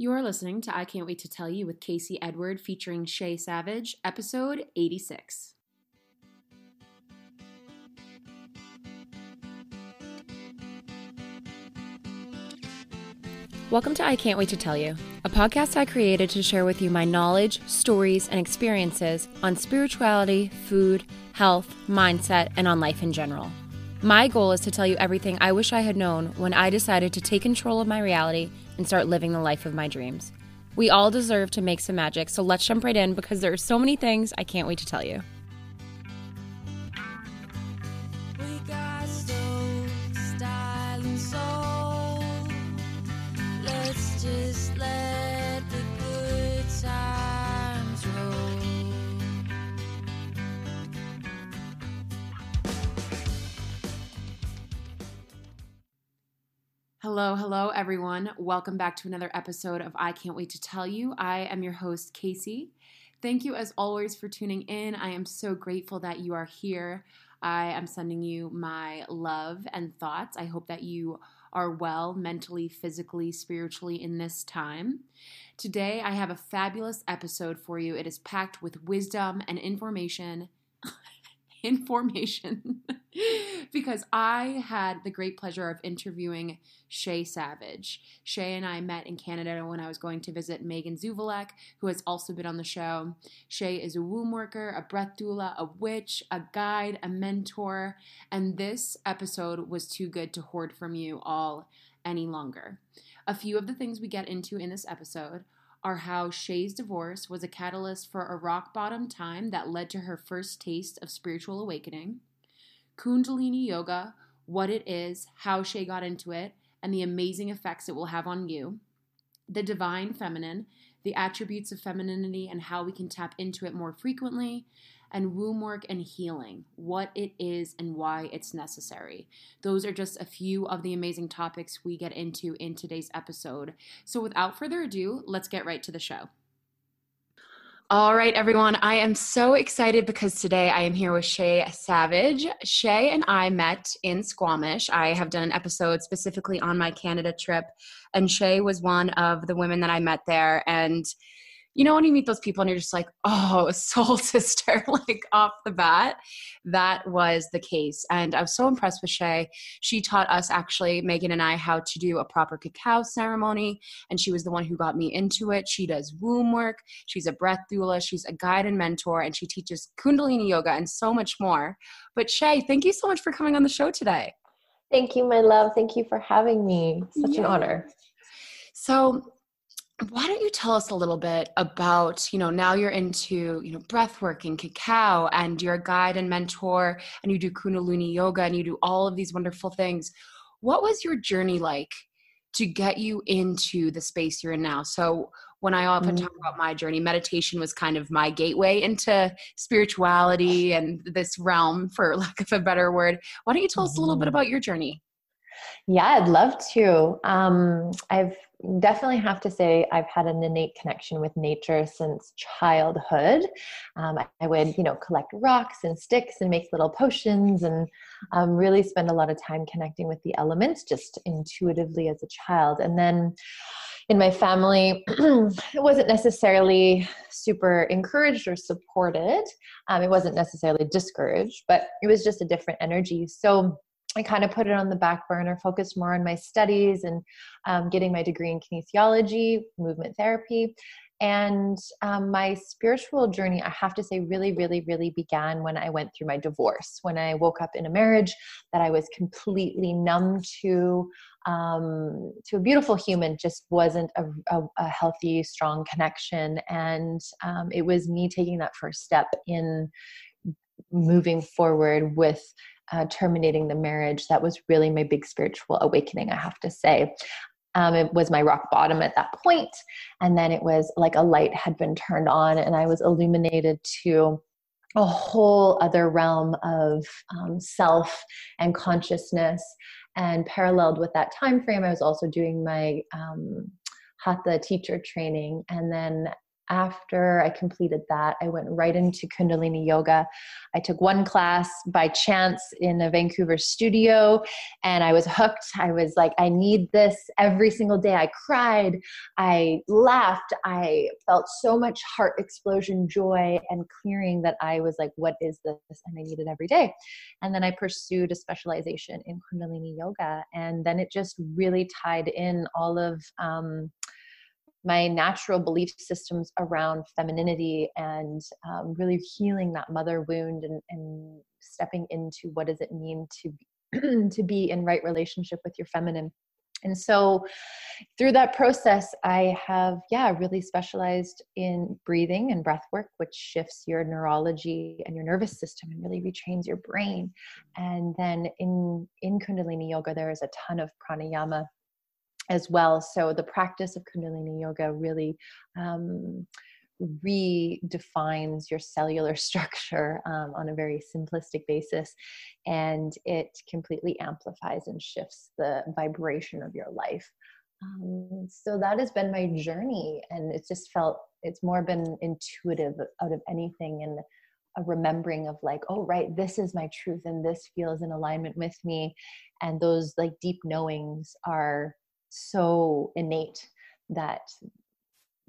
You're listening to I Can't Wait to Tell You with Casey Edward featuring Shay Savage, episode 86. Welcome to I Can't Wait to Tell You, a podcast I created to share with you my knowledge, stories, and experiences on spirituality, food, health, mindset, and on life in general. My goal is to tell you everything I wish I had known when I decided to take control of my reality and start living the life of my dreams. We all deserve to make some magic, so let's jump right in because there are so many things I can't wait to tell you. Hello, hello, everyone. Welcome back to another episode of I Can't Wait to Tell You. I am your host, Casey. Thank you, as always, for tuning in. I am so grateful that you are here. I am sending you my love and thoughts. I hope that you are well mentally, physically, spiritually in this time. Today, I have a fabulous episode for you. It is packed with wisdom and information. information because I had the great pleasure of interviewing Shay Savage. Shay and I met in Canada when I was going to visit Megan Zuvalek, who has also been on the show. Shay is a womb worker, a breath doula, a witch, a guide, a mentor, and this episode was too good to hoard from you all any longer. A few of the things we get into in this episode are how Shay's divorce was a catalyst for a rock bottom time that led to her first taste of spiritual awakening, Kundalini Yoga, what it is, how Shay got into it, and the amazing effects it will have on you, the divine feminine, the attributes of femininity and how we can tap into it more frequently, and womb work and healing, what it is and why it's necessary. Those are just a few of the amazing topics we get into in today's episode. So, without further ado, let's get right to the show. All right, everyone. I am so excited because today I am here with Shay Savage. Shay and I met in Squamish. I have done an episode specifically on my Canada trip, and Shay was one of the women that I met there. And you know when you meet those people and you're just like oh a soul sister like off the bat that was the case. And i was so impressed with shay. She taught us actually megan and i how to do a proper cacao ceremony and she was the one who got me into it. She does womb work. She's a breath doula. She's a guide and mentor and she teaches kundalini yoga and so much more. But shay thank you so much for coming on the show today. Thank you, my love. Thank you for having me. Such an honor. So, why don't you tell us a little bit about, you know, now you're into, you know, breath work and cacao and you're a guide and mentor and you do Kundalini yoga and you do all of these wonderful things. What was your journey like to get you into the space you're in now? So, when I often talk Mm. about my journey, meditation was kind of my gateway into spirituality and this realm, for lack of a better word. Why don't you tell us a little bit Mhm. about your journey? Yeah, I'd love to. Um, I've definitely have to say I've had an innate connection with nature since childhood. Um, I, would, you know, collect rocks and sticks and make little potions and um, really spend a lot of time connecting with the elements just intuitively as a child. And then in my family, it wasn't necessarily super encouraged or supported. Um, it wasn't necessarily discouraged, but it was just a different energy. So I kind of put it on the back burner, focused more on my studies and um, getting my degree in kinesiology, movement therapy. And um, my spiritual journey, I have to say, really, really, really began when I went through my divorce. When I woke up in a marriage that I was completely numb to, um, to a beautiful human, just wasn't a, a, a healthy, strong connection. And um, it was me taking that first step in moving forward with uh, terminating the marriage that was really my big spiritual awakening i have to say. Um, it was my rock bottom at that point and then it was like a light had been turned on and i was illuminated to a whole other realm of um, self and consciousness. And paralleled with that time frame i was also doing my um, hatha teacher training and then after I completed that, I went right into Kundalini Yoga. I took one class by chance in a Vancouver studio and I was hooked. I was like, I need this every single day. I cried, I laughed, I felt so much heart explosion, joy, and clearing that I was like, what is this? And I need it every day. And then I pursued a specialization in Kundalini Yoga. And then it just really tied in all of, um, my natural belief systems around femininity and um, really healing that mother wound and, and stepping into what does it mean to be, to be in right relationship with your feminine. And so through that process i have yeah really specialized in breathing and breath work which shifts your neurology and your nervous system and really retrains your brain. And then in in kundalini yoga there is a ton of pranayama as well. So the practice of Kundalini Yoga really um, redefines your cellular structure um, on a very simplistic basis, and it completely amplifies and shifts the vibration of your life. Um, so that has been my journey, and it's just felt it's more been intuitive out of anything and a remembering of like oh right this is my truth and this feels in alignment with me and those like deep knowings are so innate that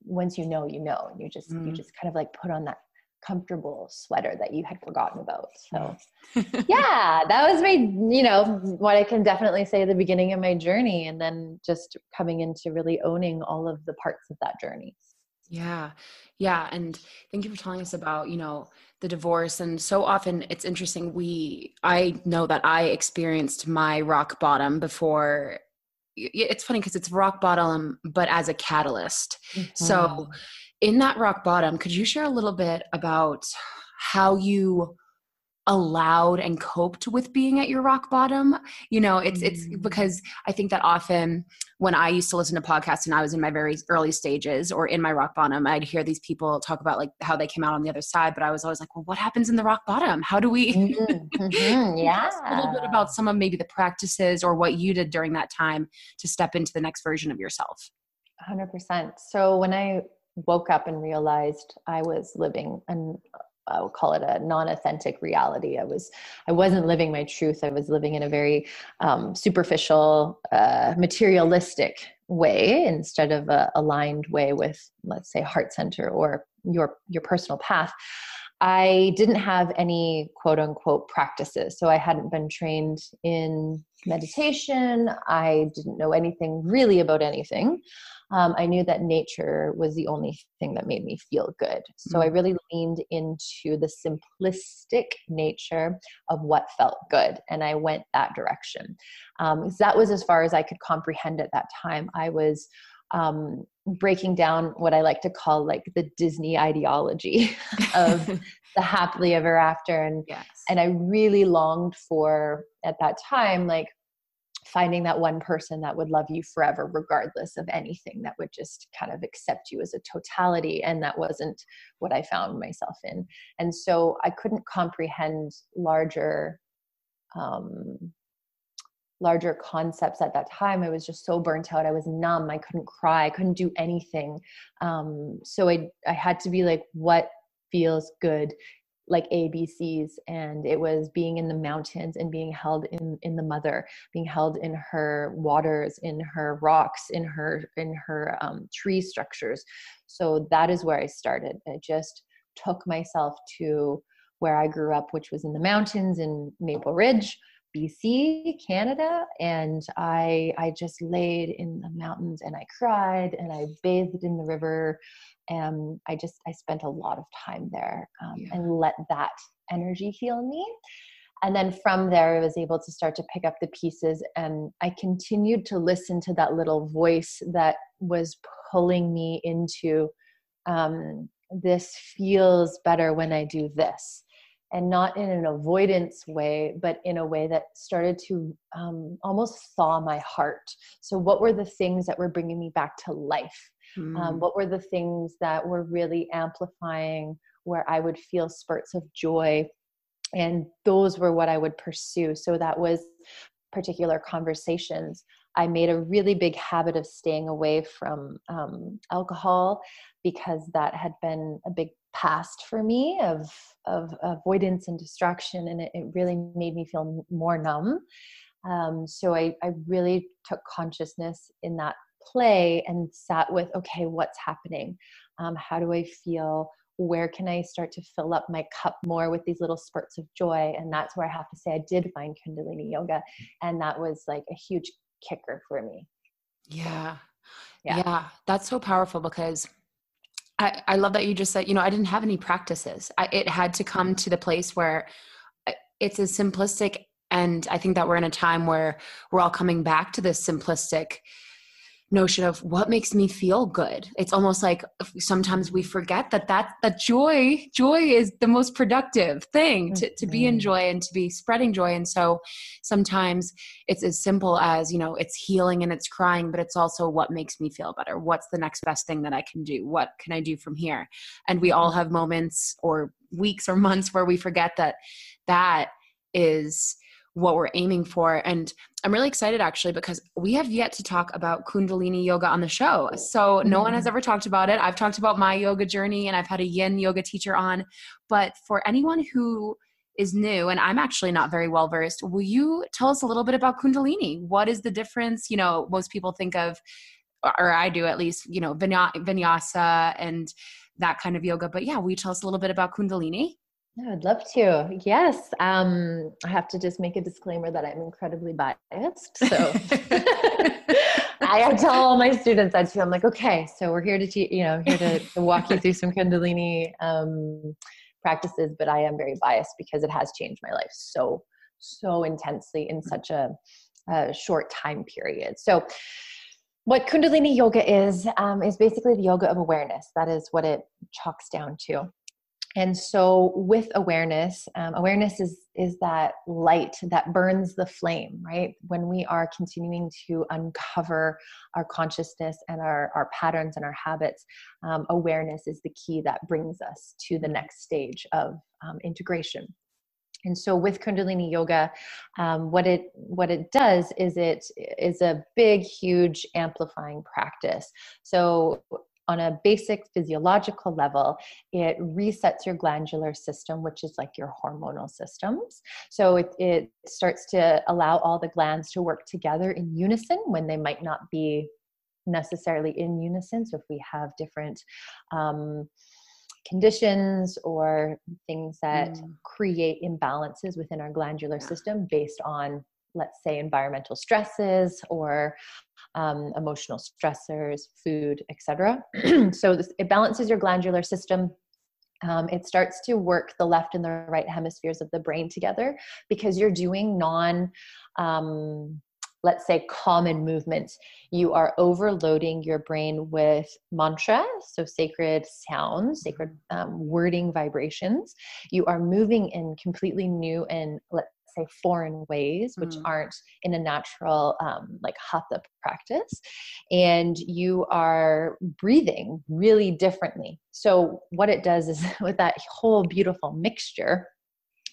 once you know you know and you just mm. you just kind of like put on that comfortable sweater that you had forgotten about so. Yeah that was my you know what i can definitely say the beginning of my journey and then just coming into really owning all of the parts of that journey. Yeah yeah and thank you for telling us about you know the divorce and so often it's interesting we i know that i experienced my rock bottom before it's funny because it's rock bottom but as a catalyst mm-hmm. so in that rock bottom could you share a little bit about how you allowed and coped with being at your rock bottom you know it's it's mm. because i think that often when i used to listen to podcasts and i was in my very early stages or in my rock bottom i'd hear these people talk about like how they came out on the other side but i was always like well what happens in the rock bottom how do we mm-hmm. mm-hmm. yeah a little bit about some of maybe the practices or what you did during that time to step into the next version of yourself 100% so when i woke up and realized i was living an I will call it a non-authentic reality. I was I wasn't living my truth. I was living in a very um, superficial, uh, materialistic way instead of a aligned way with, let's say, heart center or your your personal path. I didn't have any quote unquote practices. So I hadn't been trained in meditation. I didn't know anything really about anything um, I knew that nature was the only thing that made me feel good. So. I really leaned into the simplistic nature of what felt good, and I went that direction. Um, that was as far as I could comprehend at that time. I was um, breaking down what I like to call like the Disney ideology of the happily ever after, and yes. and I really longed for at that time like finding that one person that would love you forever regardless of anything that would just kind of accept you as a totality and that wasn't what i found myself in. And so i couldn't comprehend larger um, larger concepts at that time. I was just so burnt out. I was numb. I couldn't cry. I couldn't do anything. Um, so i i had to be like what feels good like ABCs and it was being in the mountains and being held in in the mother being held in her waters in her rocks in her in her um, tree structures. So that is where I started. I just took myself to where I grew up which was in the mountains in Maple Ridge BC, Canada, and I I just laid in the mountains and I cried and I bathed in the river and I just I spent a lot of time there um, yeah. and let that energy heal me. And then from there, I was able to start to pick up the pieces, and I continued to listen to that little voice that was pulling me into um, this feels better when I do this and not in an avoidance way, but in a way that started to um, almost thaw my heart. So, what were the things that were bringing me back to life? Mm. Um, what were the things that were really amplifying where I would feel spurts of joy? And those were what I would pursue. So, that was particular conversations. I made a really big habit of staying away from um, alcohol because that had been a big past for me of of avoidance and distraction, and it, it really made me feel more numb. Um, so I, I really took consciousness in that play and sat with okay what's happening? Um, how do i feel? Where can i start to fill up my cup more with these little spurts of joy? And that's where i have to say i did find kundalini yoga and that was like a huge kicker for me. Yeah. Yeah, yeah. That's so powerful because I, I love that you just said you know i didn't have any practices. I, it had to come to the place where uh, it's as simplistic and i think that we're in a time where we're all coming back to this simplistic notion of what makes me feel good. It's almost like sometimes we forget that that that joy joy is the most productive thing to, to be in mm-hmm. joy and to be spreading joy. And so sometimes it's as simple as you know it's healing and it's crying but it's also what makes me feel better. What's the next best thing that i can do? What can i do from here? And we all have moments or weeks or months where we forget that that is what we're aiming for. And I'm really excited actually because we have yet to talk about Kundalini yoga on the show. So no one has mm-hmm. ever talked about it. I've talked about my yoga journey and I've had a yin yoga teacher on. But for anyone who is new and I'm actually not very well versed, will you tell us a little bit about Kundalini? What is the difference? You know, most people think of, or I do at least, you know, vinyasa and that kind of yoga. But yeah, will you tell us a little bit about Kundalini? Yeah, I'd love to. Yes. Um, I have to just make a disclaimer that I'm incredibly biased. So I, I, tell all my students that too. I'm like, okay, so we're here to teach, you know, here to, to walk you through some Kundalini um, practices, but I am very biased because it has changed my life so, so intensely in such a, a short time period. So, what Kundalini yoga is, um, is basically the yoga of awareness. That is what it chalks down to and so with awareness um, awareness is is that light that burns the flame right? When we are continuing to uncover our consciousness and our our patterns and our habits um, awareness is the key that brings us to the next stage of um, integration. And so with kundalini yoga um, what it what it does is it is a big huge amplifying practice. So on a basic physiological level, it resets your glandular system, which is like your hormonal systems. So it, it starts to allow all the glands to work together in unison when they might not be necessarily in unison. So if we have different um, conditions or things that mm. create imbalances within our glandular yeah. system based on let's say environmental stresses or um, emotional stressors food etc so this, it balances your glandular system. Um, it starts to work the left and the right hemispheres of the brain together because you're doing non um, let's say common movements. You are overloading your brain with mantra so sacred sounds sacred um, wording vibrations. You are moving in completely new and let's say foreign ways which mm. aren't in a natural um, like hatha practice and you are breathing really differently so what it does is with that whole beautiful mixture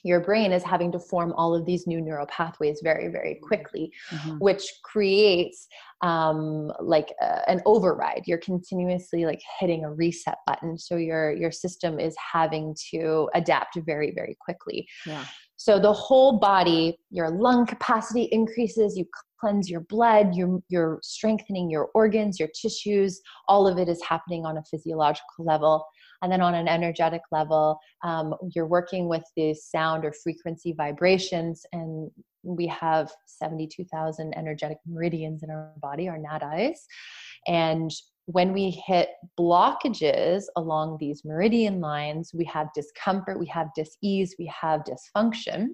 your brain is having to form all of these new neural pathways very very quickly mm-hmm. which creates um, like uh, an override you're continuously like hitting a reset button so your your system is having to adapt very very quickly yeah so the whole body, your lung capacity increases, you cleanse your blood, you're, you're strengthening your organs, your tissues, all of it is happening on a physiological level. And then on an energetic level, um, you're working with the sound or frequency vibrations. And we have 72,000 energetic meridians in our body, our nadis. And when we hit blockages along these meridian lines, we have discomfort, we have dis-ease, we have dysfunction.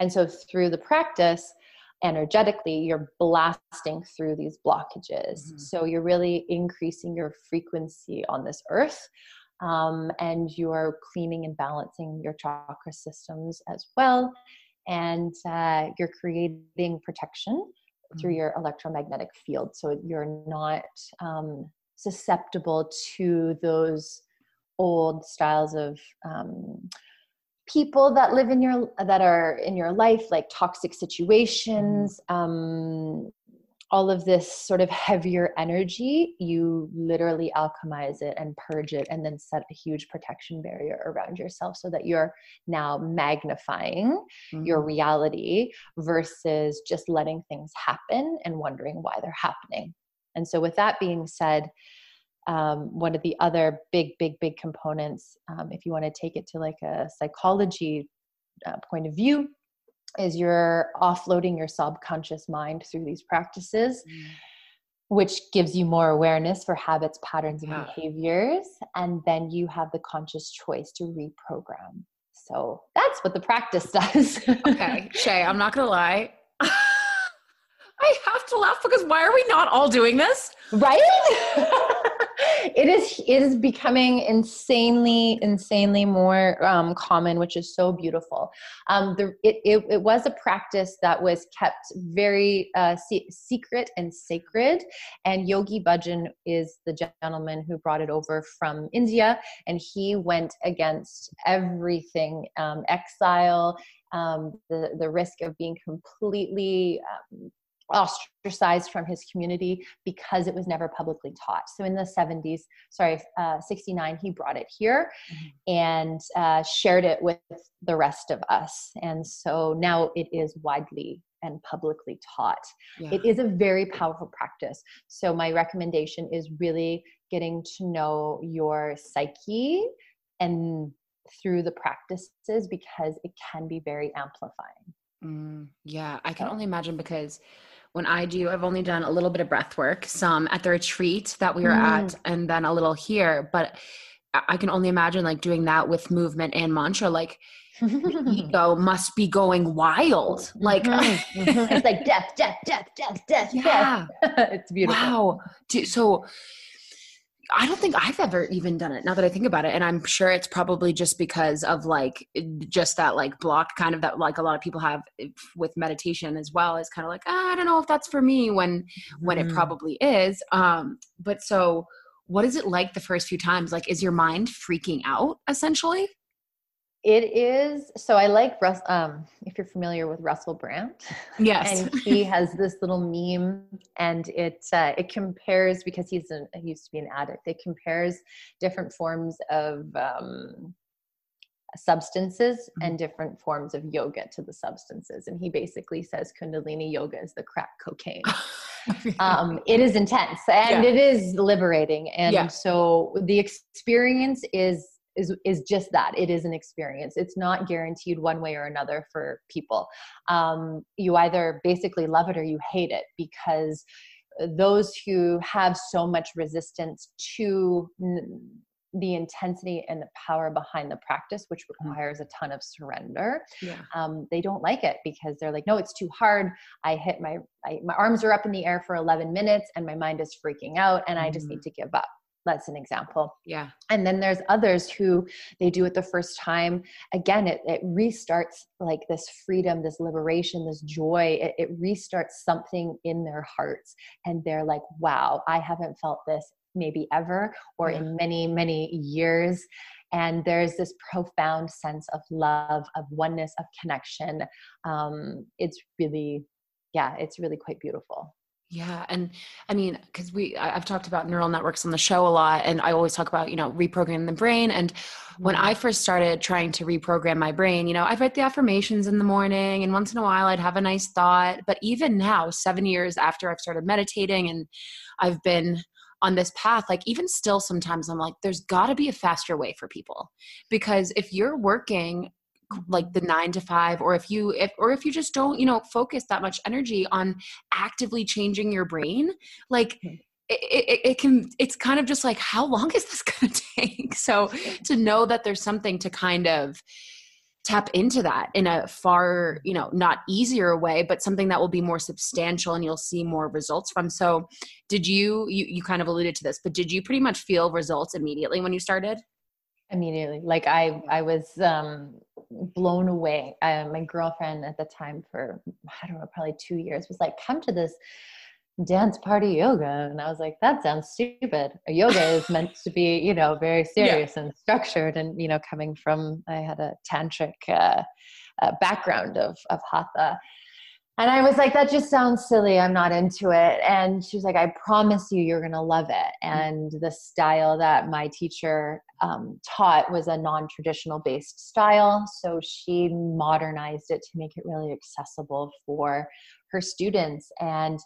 And so through the practice, energetically, you're blasting through these blockages. Mm-hmm. So you're really increasing your frequency on this earth. Um, and you're cleaning and balancing your chakra systems as well. And uh, you're creating protection through mm-hmm. your electromagnetic field so you're not um, susceptible to those old styles of um, people that live in your that are in your life like toxic situations mm-hmm. um, all of this sort of heavier energy, you literally alchemize it and purge it and then set a huge protection barrier around yourself so that you're now magnifying mm-hmm. your reality versus just letting things happen and wondering why they're happening. And so, with that being said, um, one of the other big, big, big components, um, if you want to take it to like a psychology uh, point of view, is you're offloading your subconscious mind through these practices mm. which gives you more awareness for habits patterns and yeah. behaviors and then you have the conscious choice to reprogram so that's what the practice does okay shay i'm not gonna lie I have to laugh because why are we not all doing this? Right? it is it is becoming insanely insanely more um, common which is so beautiful. Um, the, it, it, it, was a practice that was kept very uh, se- secret and sacred and yogi bhajan is the gentleman who brought it over from india and he went against everything um, exile um, the, the risk of being completely um, ostracized from his community because it was never publicly taught. So in the 70s, sorry, uh, 69, he brought it here mm-hmm. and uh, shared it with the rest of us. And so now it is widely and publicly taught. Yeah. It is a very powerful practice. So my recommendation is really getting to know your psyche and through the practices because it can be very amplifying. Mm, yeah, I can only imagine because when I do, I've only done a little bit of breath work, some at the retreat that we were mm. at, and then a little here. But I can only imagine like doing that with movement and mantra. Like ego must be going wild. Like mm-hmm. mm-hmm. it's like death, death, death, death, death. Yeah, death. it's beautiful. Wow. So I don't think I've ever even done it now that I think about it. And I'm sure it's probably just because of like just that like block kind of that like a lot of people have with meditation as well is kind of like, ah, I don't know if that's for me when when it mm-hmm. probably is. Um but so what is it like the first few times? Like is your mind freaking out essentially? It is so. I like Russ. Um, if you're familiar with Russell Brand, yes, and he has this little meme, and it uh, it compares because he's an, he used to be an addict. It compares different forms of um, substances mm-hmm. and different forms of yoga to the substances, and he basically says Kundalini yoga is the crack cocaine. um, it is intense and yeah. it is liberating, and yeah. so the experience is is is just that it is an experience it's not guaranteed one way or another for people um, you either basically love it or you hate it because those who have so much resistance to n- the intensity and the power behind the practice, which mm. requires a ton of surrender. Yeah. Um, they don't like it because they're like, no, it's too hard. I hit my I, my arms are up in the air for 11 minutes and my mind is freaking out, and I just need mm. to give up that's an example. Yeah. And then there's others who they do it the first time. Again it, it restarts like this freedom this liberation this joy. It, it restarts something in their hearts. And they're like wow i haven't felt this maybe ever or yeah. in many many years. And there's this profound sense of love of oneness of connection. Um, it's really yeah it's really quite beautiful yeah. And I mean, because we, I've talked about neural networks on the show a lot, and I always talk about, you know, reprogramming the brain. And when mm-hmm. I first started trying to reprogram my brain, you know, I'd write the affirmations in the morning, and once in a while I'd have a nice thought. But even now, seven years after I've started meditating and I've been on this path, like even still, sometimes I'm like, there's got to be a faster way for people. Because if you're working like the nine to five or if you if or if you just don't you know focus that much energy on actively changing your brain like hmm. it, it, it, can it's kind of just like how long is this going to take? So to know that there's something to kind of tap into that in a far you know not easier way but something that will be more substantial and you'll see more results from. So did you you, you kind of alluded to this but did you pretty much feel results immediately when you started? Immediately. Like i i was um blown away. Uh, my girlfriend at the time for i don't know probably two years was like come to this dance party yoga. And i was like that sounds stupid. Yoga is meant to be you know very serious yeah. and structured and you know coming from i had a tantric uh, uh, background of of hatha And I was like, that just sounds silly. I'm not into it. And she was like, I promise you, you're going to love it. And the style that my teacher um, taught was a non traditional based style. So she modernized it to make it really accessible for her students. And,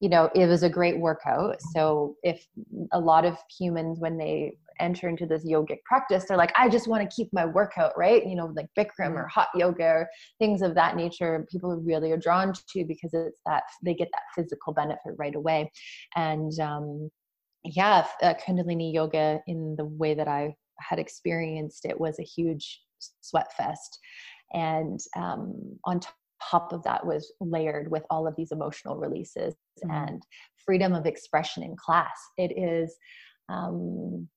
you know, it was a great workout. So if a lot of humans, when they enter into this yogic practice, they're like, I just want to keep my workout, right? You know, like Bikram or hot yoga or things of that nature, people really are drawn to because it's that they get that physical benefit right away. And um, yeah, uh, Kundalini yoga in the way that I had experienced it was a huge sweat fest. And um, on top of that was layered with all of these emotional releases mm-hmm. and freedom of expression in class. It is um,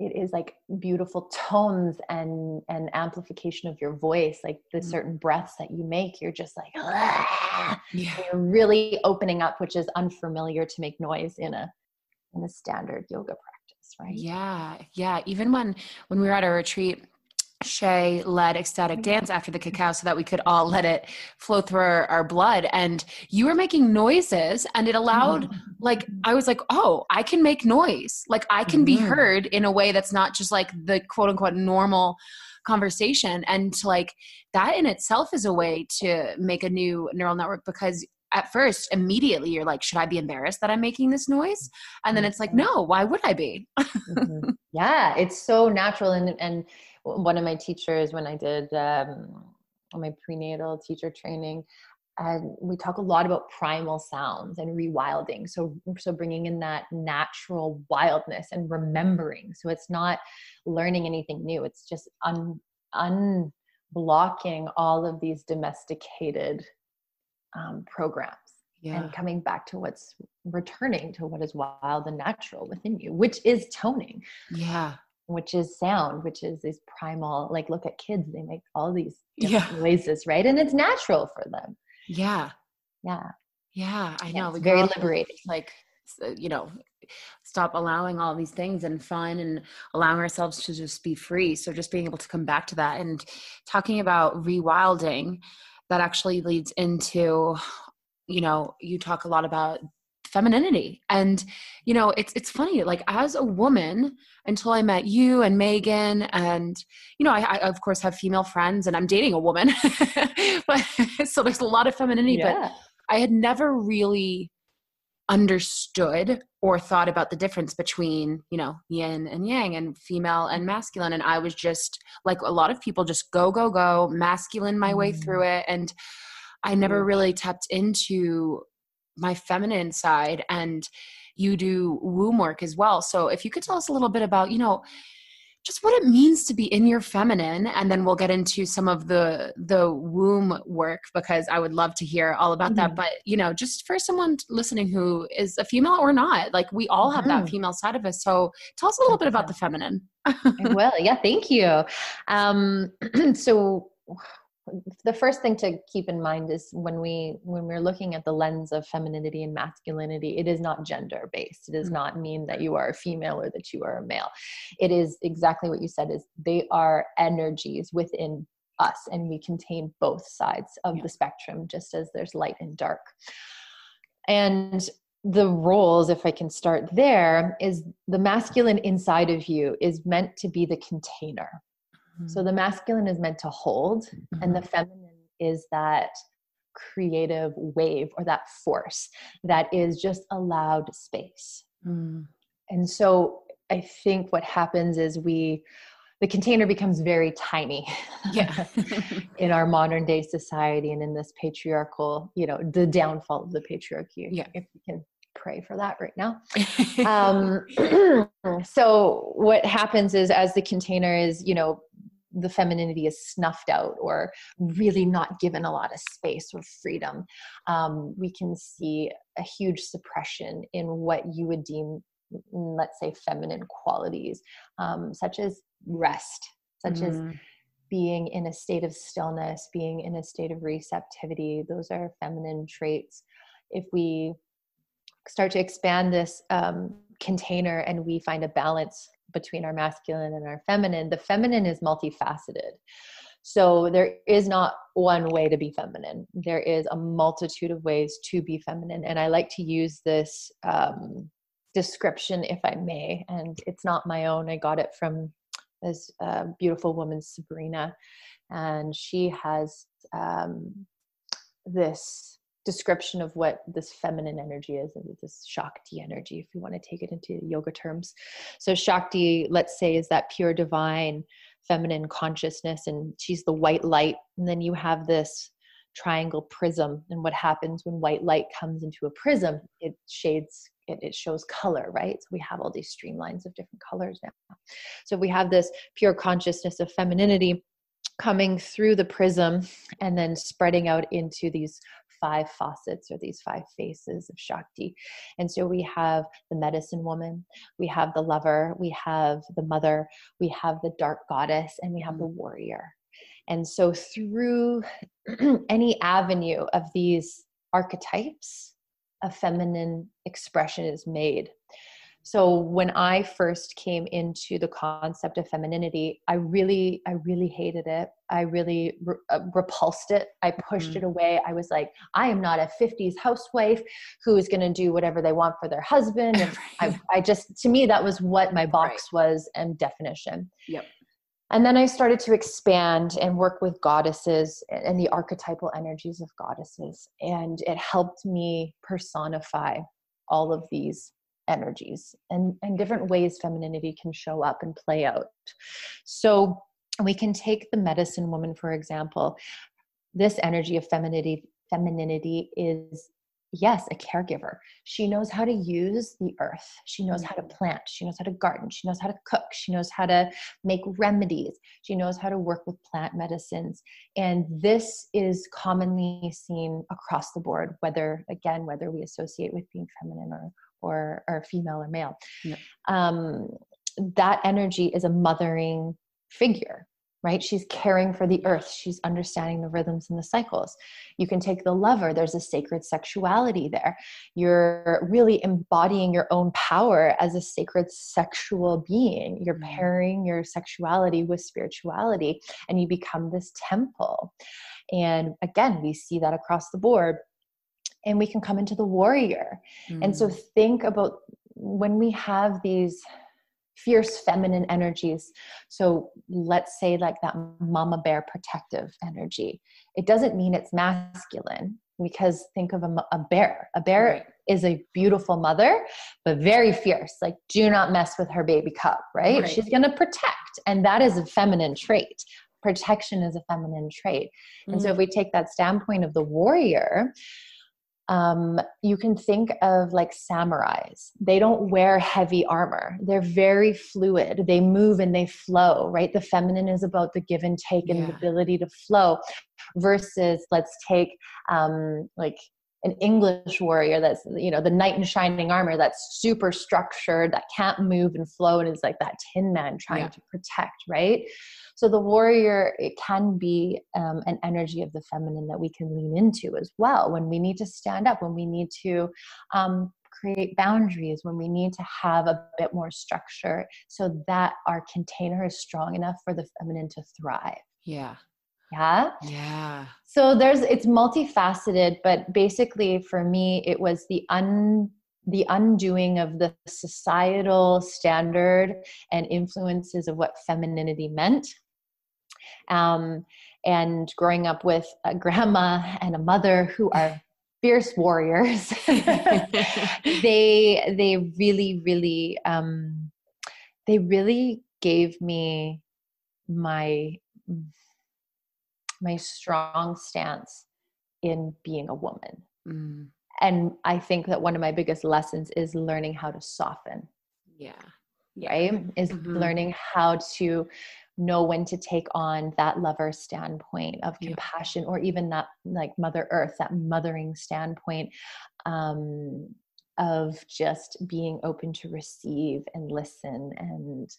it is like beautiful tones and and amplification of your voice like the mm-hmm. certain breaths that you make you're just like yeah. you're really opening up which is unfamiliar to make noise in a in a standard yoga practice right yeah yeah even when when we were at a retreat Shay led ecstatic mm-hmm. dance after the cacao so that we could all let it flow through our, our blood. And you were making noises, and it allowed, mm-hmm. like, I was like, oh, I can make noise. Like, I can be mm-hmm. heard in a way that's not just like the quote unquote normal conversation. And like, that in itself is a way to make a new neural network because at first immediately you're like should i be embarrassed that i'm making this noise and then it's like no why would i be mm-hmm. yeah it's so natural and and one of my teachers when I did um, my prenatal teacher training, and we talk a lot about primal sounds and rewilding. So, so bringing in that natural wildness and remembering. So it's not learning anything new. It's just un unblocking all of these domesticated um, programs yeah. and coming back to what's returning to what is wild and natural within you, which is toning. Yeah which is sound, which is these primal, like look at kids, they make all these yeah. noises, right? And it's natural for them. Yeah. Yeah. Yeah, I know. Yeah, very liberating. Like, uh, you know, stop allowing all these things and fun and allowing ourselves to just be free. So just being able to come back to that and talking about rewilding, that actually leads into, you know, you talk a lot about femininity and you know it's it's funny like as a woman until i met you and megan and you know I, I of course have female friends and i'm dating a woman but so there's a lot of femininity yeah. but i had never really understood or thought about the difference between you know yin and yang and female and masculine and i was just like a lot of people just go go go masculine my way through mm. it and i never really tapped into my feminine side and you do womb work as well. So if you could tell us a little bit about, you know, just what it means to be in your feminine and then we'll get into some of the the womb work because I would love to hear all about mm-hmm. that but you know just for someone listening who is a female or not like we all have mm-hmm. that female side of us so tell us a little bit about the feminine well yeah thank you um so the first thing to keep in mind is when we when we're looking at the lens of femininity and masculinity it is not gender based it does mm-hmm. not mean that you are a female or that you are a male. It is exactly what you said is they are energies within us and we contain both sides of yeah. the spectrum just as there's light and dark. And the roles if i can start there is the masculine inside of you is meant to be the container so the masculine is meant to hold, mm-hmm. and the mm-hmm. feminine is that creative wave or that force that is just allowed space. Mm. And so I think what happens is we the container becomes very tiny yeah in our modern day society and in this patriarchal you know the downfall of the patriarchy yeah if we can pray for that right now. um, so what happens is as the container is, you know, the femininity is snuffed out or really not given a lot of space or freedom, um, we can see a huge suppression in what you would deem, let's say, feminine qualities, um, such as rest, such mm. as being in a state of stillness, being in a state of receptivity. Those are feminine traits. If we start to expand this um, container and we find a balance between our masculine and our feminine, the feminine is multifaceted. So there is not one way to be feminine. There is a multitude of ways to be feminine. And I like to use this um, description, if I may, and it's not my own. I got it from this uh, beautiful woman, Sabrina, and she has um, this description of what this feminine energy is and this shakti energy if you want to take it into yoga terms. So shakti let's say is that pure divine feminine consciousness and she's the white light and then you have this triangle prism and what happens when white light comes into a prism it shades it, it shows color right? So we have all these streamlines of different colors now. So we have this pure consciousness of femininity coming through the prism and then spreading out into these five faucets or these five faces of Shakti. And so we have the medicine woman, we have the lover, we have the mother, we have the dark goddess, and we have the mm. warrior. And so through any avenue of these archetypes, a feminine expression is made so when i first came into the concept of femininity i really i really hated it i really re- uh, repulsed it i pushed mm-hmm. it away i was like i am not a 50s housewife who is going to do whatever they want for their husband and I, I just to me that was what my box right. was and definition yep and then I started to expand and work with goddesses and the archetypal energies of goddesses. And it helped me personify all of these energies and, and different ways femininity can show up and play out. So we can take the medicine woman, for example. This energy of femininity, femininity is yes, a caregiver. She knows how to use the earth. She knows how to mm-hmm. plant. She knows how to garden. She knows how to cook. She knows how to make remedies. She knows how to work with plant medicines. And this is commonly seen across the board, whether, again, whether we associate with being feminine or, or, or female or male. Yeah. Um, that energy is a mothering figure right? She's caring for the earth. She's understanding the rhythms and the cycles. You can take the lover, there's a sacred sexuality there. You're really embodying your own power as a sacred sexual being. You're mm-hmm. pairing your sexuality with spirituality, and you become this temple. And again, we see that across the board and we can come into the warrior. Mm. And so mm. think about when we have these fierce feminine energies. So let's say like that mama bear protective energy. It doesn't mean it's masculine because think of a, a bear. A bear right. is a beautiful mother, but very fierce. Like do not mess with her baby cub, right? right. She's going to protect. And that is a feminine trait protection is a feminine trait. And mm so if we take that standpoint of the warrior, um, you can think of like samurais. They don't wear heavy armor. They're very fluid. They move and they flow, right? The feminine is about the give and take and yeah. the ability to flow versus let's take um, like an English warrior that's, you know, the knight in shining armor that's super structured, that can't move and flow and is like that tin man trying yeah. to protect, right? So the warrior, it can be um, an energy of the feminine that we can lean into as well when we need to stand up, when we need to um, create boundaries, when we need to have a bit more structure so that our container is strong enough for the feminine to thrive. Yeah. Yeah. Yeah. So there's it's multifaceted, but basically for me it was the un the undoing of the societal standard and influences of what femininity meant um, and growing up with a grandma and a mother who are fierce warriors they they really really um, they really gave me my my strong stance in being a woman mm. and i think that one of my biggest lessons is learning how to soften yeah, yeah. right is mm-hmm. learning how to know when to take on that lover standpoint of yeah. compassion or even that like mother earth that mothering standpoint um, of just being open to receive and listen and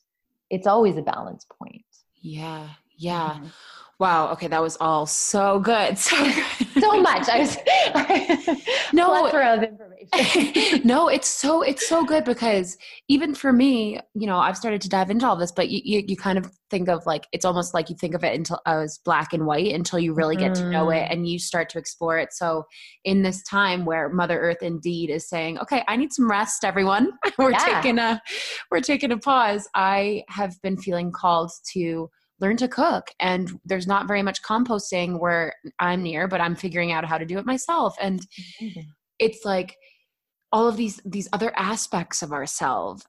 it's always a balance point yeah Yeah. Mhm. Wow. Okay, that was all so good. So good. so much i was No. plethora of information no, it's so it's so good because even for me, you know, I've started to dive into all this, but you, you you kind of think of like it's almost like you think of it until as black and white until you really get to know it Mhm. and you start to explore it. So in this time where Mother Earth indeed is saying, "Okay, I need some rest, everyone. we're Yeah. taking a we're taking a pause." I have been feeling called to learn to cook. And there's not very much composting where I'm near, but I'm figuring out how to do it myself. And it's like all of these these other aspects of eh, mm-hmm. ourselves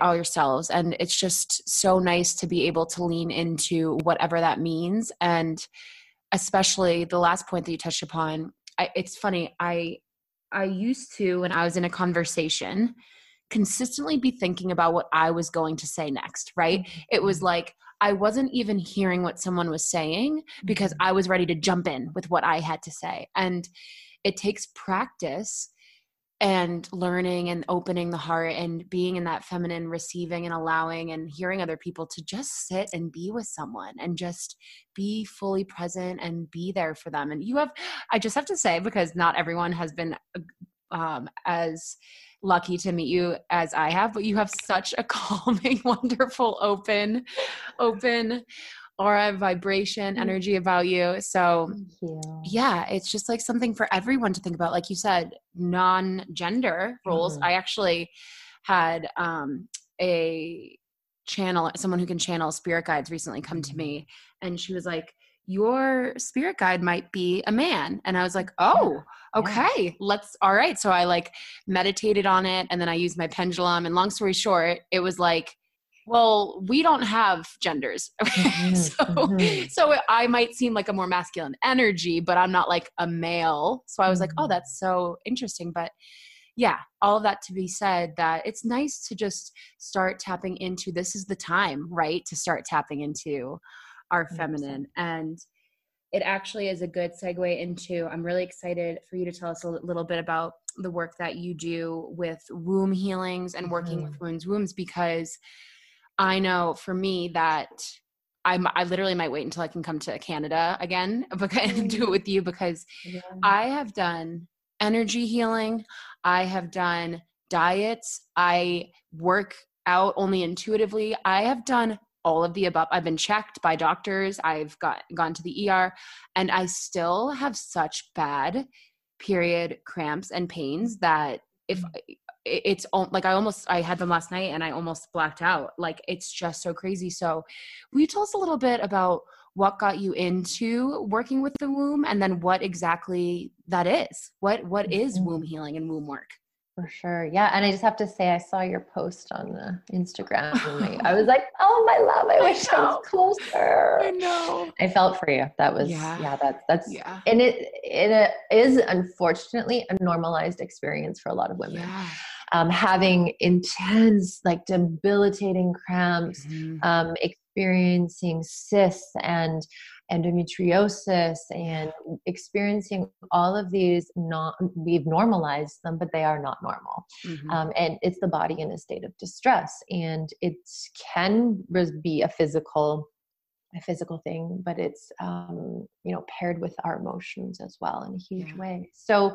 all yourselves and it's just so nice to be able to lean into whatever that means. And especially the last point that you touched upon I, it's funny i i used to when i was in a conversation consistently be thinking about what i was going to say next right? Mm-hmm. It was mm-hmm. like i wasn't even hearing what someone was saying because I was ready to jump in with what I had to say. And it takes practice and learning and opening the heart and being in that feminine receiving and allowing and hearing other people to just sit and be with someone and just be fully present and be there for them. And you have, I just have to say, because not everyone has been um, as lucky to meet you as I have, but you have such a calming, wonderful, open, open aura, vibration, energy about you. So, you. yeah, it's just like something for everyone to think about. Like you said, non gender roles. Mhm. I actually had um, a channel, someone who can channel spirit guides recently come to me, and she was like, Your spirit guide might be a man. And I was like, Oh, Yeah. okay, let's, all right. So I like meditated on it, and then I used my pendulum. And long story short, it was like, well, we don't have genders. Mhm, so, mhm. so I might seem like a more masculine energy, but I'm not like a male. So I was like, oh, Mhm. that's so interesting. But yeah, all of that to be said, that it's nice to just start tapping into this is the time, right? To start tapping into 100%. feminine. And it actually is a good segue into i'm really excited for you to tell us a little bit about the work that you do with womb healings and working with women's wombs because i know for me that I'm, I literally might wait until I can come to Canada again because, and do it with you because Yeah. I have done energy healing. I have done diets. I work out only intuitively. I have done all of the above. I've been checked by doctors. I've got gone to the ER and I still have such bad period cramps and pains that if it's al- like I almost I had them last night and I almost blacked out. Like it's just so crazy. So, will you tell us a little bit about what got you into working with the womb and then what exactly that is? What what is Mhm. womb healing and womb work? For sure. Yeah. And I just have to say, I saw your post on uh, Instagram. And I was like, oh, my love, I I wish I, know. was closer. I know. I felt for you. That was, Yeah. yeah, that's, that's, Yeah. and it, it is unfortunately a normalized experience for a lot of women. Yeah. Um, having intense, like debilitating cramps, Mhm. um, experiencing cysts and endometriosis and experiencing all of these not we've normalized them but they are not normal Mhm. um, and it's the body in a state of distress and it can be a physical a physical thing but it's um, you know paired with our emotions as well in a huge Yeah. way so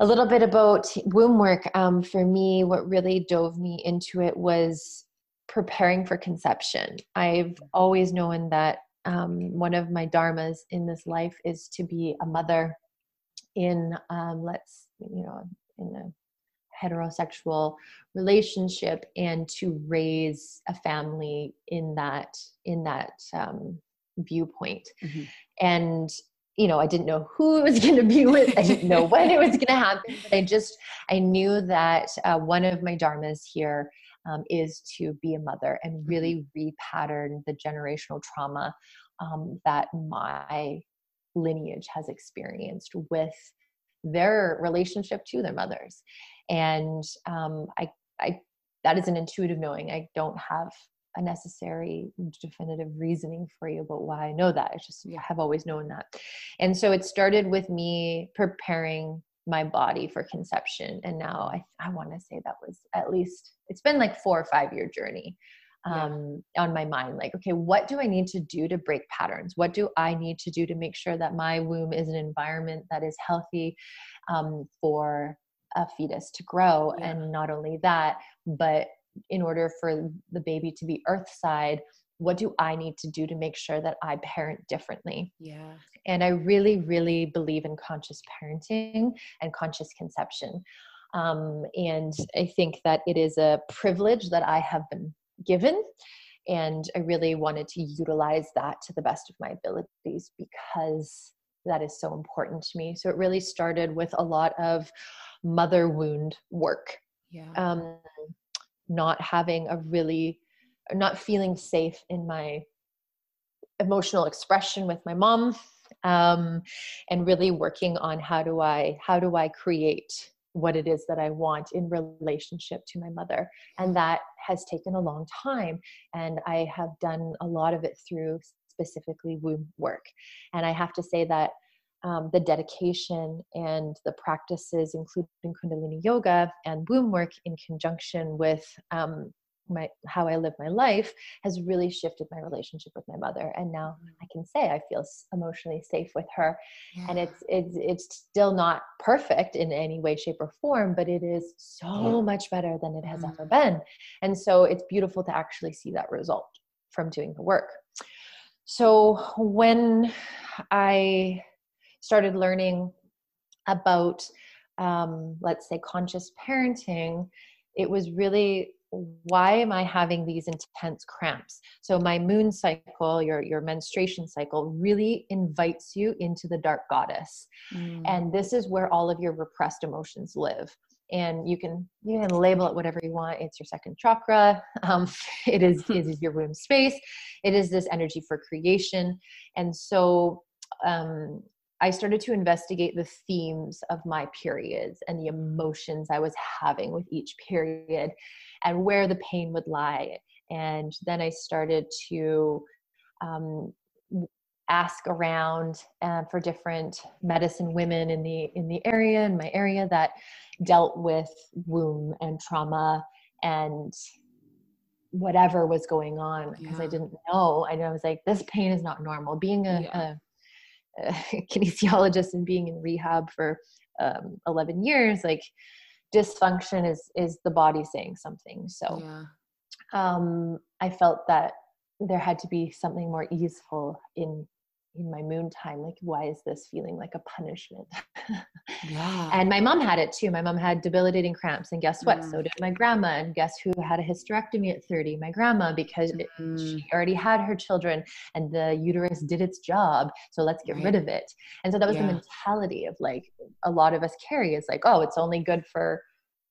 a little bit about womb work um, for me what really dove me into it was preparing for conception. I've always known that um, one of my dharmas in this life is to be a mother in um, let's you know in a heterosexual relationship and to raise a family in that in that um, viewpoint. Mhm. and you know i didn't know who it was going to be with. I didn't know when it was going to happen but i just i knew that uh, one of my dharmas here um, is to be a mother and really repattern the generational trauma um, that my lineage has experienced with their relationship to their mothers. And um, I, I that is an intuitive knowing. I don't have a necessary definitive reasoning for you about why i know that. I just Yeah. have always known that. And so it started with me preparing my body for conception and now i, I want to say that was at least it's been like four or five year journey Yeah. um, on my mind like okay what do i need to do to break patterns what do i need to do to make sure that my womb is an environment that is healthy um, for a fetus to grow Yeah. and not only that but in order for the baby to be earth side what do i need to do to make sure that i parent differently Yeah. and I really, really believe in conscious parenting and conscious conception. Um, and I think that it is a privilege that I have been given. And I really wanted to utilize that to the best of my abilities because that is so important to me. So it really started with a lot of mother wound work, Yeah. um, not having a really, not feeling safe in my emotional expression with my mom um, and really working on how do i how do i create what it is that i want in relationship to my mother. And that has taken a long time and i have done a lot of it through specifically womb work. And i have to say that um, the dedication and the practices including kundalini yoga and womb work in conjunction with um, my how i live my life has really shifted my relationship with my mother and now i can say i feel emotionally safe with her. And it's it's it's still not perfect in any way shape or form but it is so much better than it has Mm. ever been. And so it's beautiful to actually see that result from doing the work. So when i started learning about um, let's say conscious parenting it was really why am i having these intense cramps? So my moon cycle your your menstruation cycle really invites you into the dark goddess. Mm. and this is where all of your repressed emotions live. And you can you can label it whatever you want. It's your second chakra. Um, it is it is your womb space. It is this energy for creation. And so um, i started to investigate the themes of my periods and the emotions i was having with each period and where the pain would lie and then i started to um, ask around uh, for different medicine women in the in the area in my area that dealt with womb and trauma and whatever was going on because I didn't know. I know I was like, this pain is not normal. Being a, Yeah. a, a kinesiologist and being in rehab for um, 11 years, like dysfunction is is the body saying something. So yeah. um, I felt that there had to be something more easeful in in my moon time. Like, why is this feeling like a punishment? Yeah. and my mom had it too. My mom had debilitating cramps, and guess what? Mm. So did my grandma. And guess who had a hysterectomy at thirty? My grandma, because Mm. she already had her children, and the uterus did its job. So let's get Right. rid of it. And so that was the mentality of like a lot of us carry. It's like, oh, it's only good for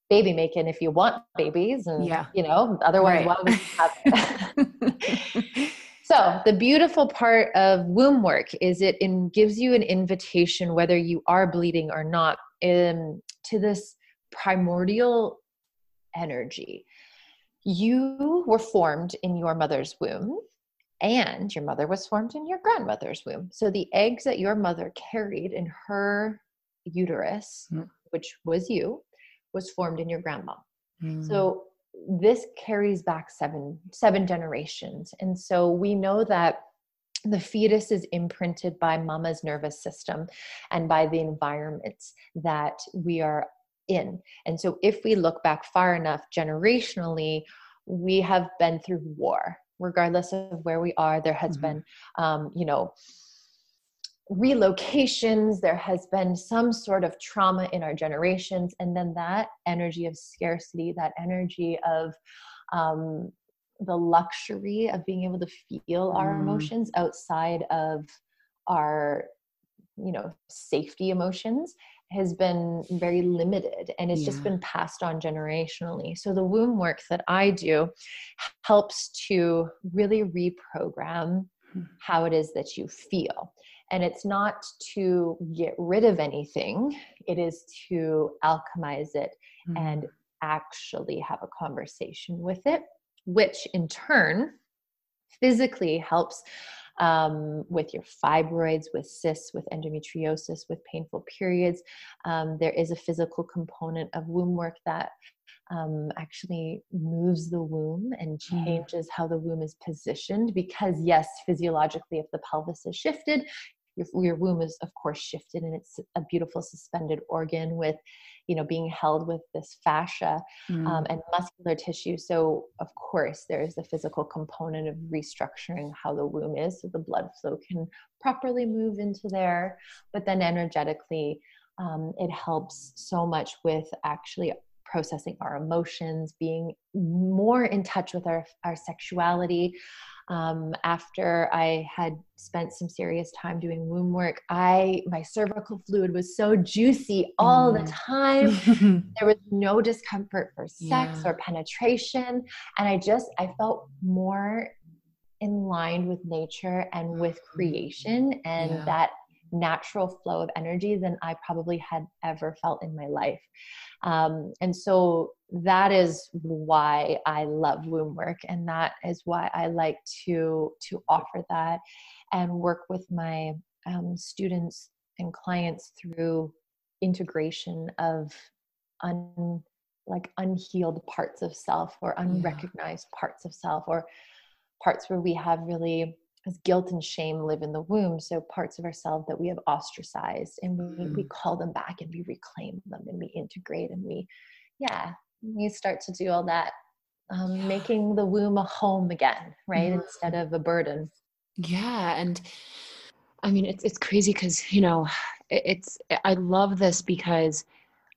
baby making if you want babies, and Yeah. you know, otherwise, Right. why would you have it? So the beautiful part of womb work is it in, gives you an invitation, whether you are bleeding or not, um, to this primordial energy. You were formed in your mother's womb, and your mother was formed in your grandmother's womb. So the eggs that your mother carried in her uterus, Mm. which was you, was formed in your grandma. Mm. So this carries back seven seven generations. And so we know that the fetus is imprinted by mama's nervous system and by the environments that we are in. And so if we look back far enough generationally, we have been through war. Regardless of where we are, there has Mhm. been, um, you know, relocations, there has been some sort of trauma in our generations, and then that energy of scarcity, that energy of um, the luxury of being able to feel our Mm. emotions outside of our, you know, safety emotions has been very limited and it's just been passed on generationally. So the womb work that I do helps to really reprogram Hmm. how it is that you feel. And it's not to get rid of anything, it is to alchemize it Mm. and actually have a conversation with it, which in turn physically helps um, with your fibroids, with cysts, with endometriosis, with painful periods. Um, there is a physical component of womb work that um, actually moves the womb and Mm. changes how the womb is positioned. Because, yes, physiologically, if the pelvis is shifted, your, your womb is, of course, shifted and it's a beautiful suspended organ with, you know, being held with this fascia Mm. um, and muscular tissue. So, of course, there is the physical component of restructuring how the womb is so the blood flow can properly move into there. But then, energetically, um, it helps so much with actually processing our emotions, being more in touch with our, our sexuality. Um, after I had spent some serious time doing womb work, I my cervical fluid was so juicy all the Mm. time there was no discomfort for sex Yeah. or penetration and i just i felt more in line with nature and with Mhm. creation and Yeah. that natural flow of energy than i probably had ever felt in my life. Um, and so that is why i love womb work and that is why i like to to offer that and work with my um, students and clients through integration of un like unhealed parts of self or unrecognized parts of self or parts where we have really as guilt and shame live in the womb so parts of ourselves that we have ostracized and we, we Mhm. call them back and we reclaim them and we integrate and we yeah we start to do all that um, Yeah. making the womb a home again right Mhm. instead of a burden Yeah, and I mean it's it's crazy because you know it, it's I love this because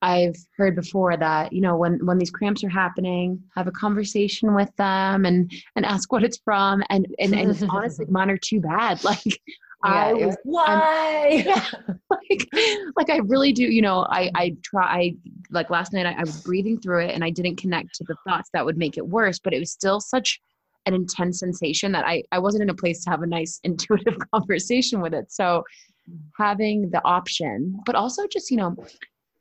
I've heard before that you know when when these cramps are happening, have a conversation with them and and ask what it's from, and and, and honestly, mine are too bad. Like I was why like like I really do. You know, I I try. I, like last night, I, I was breathing through it, and I didn't connect to the thoughts that would make it worse. But it was still such an intense sensation that I I wasn't in a place to have a nice intuitive conversation with it. So having the option, but also just you know.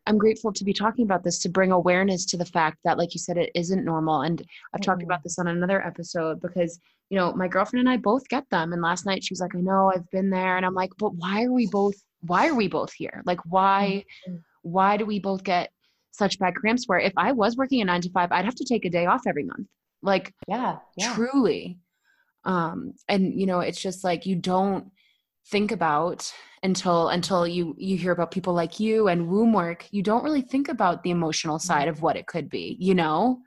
I'm grateful to be talking about this to bring awareness to the fact that, like you said, it isn't normal. And I've talked Mhm. about this on another episode because, you know, my girlfriend and I both get them. And last night she was like, I know I've been there. And I'm like, but why are we both, why are we both here? Like, why, Mhm. why do we both get such bad cramps where if I was working a nine to five, I'd have to take a day off every month. Like, yeah yeah truly um and you know it's just like you don't think about until until you you hear about people like you and womb work you don't really think about the emotional side of what it could be you know?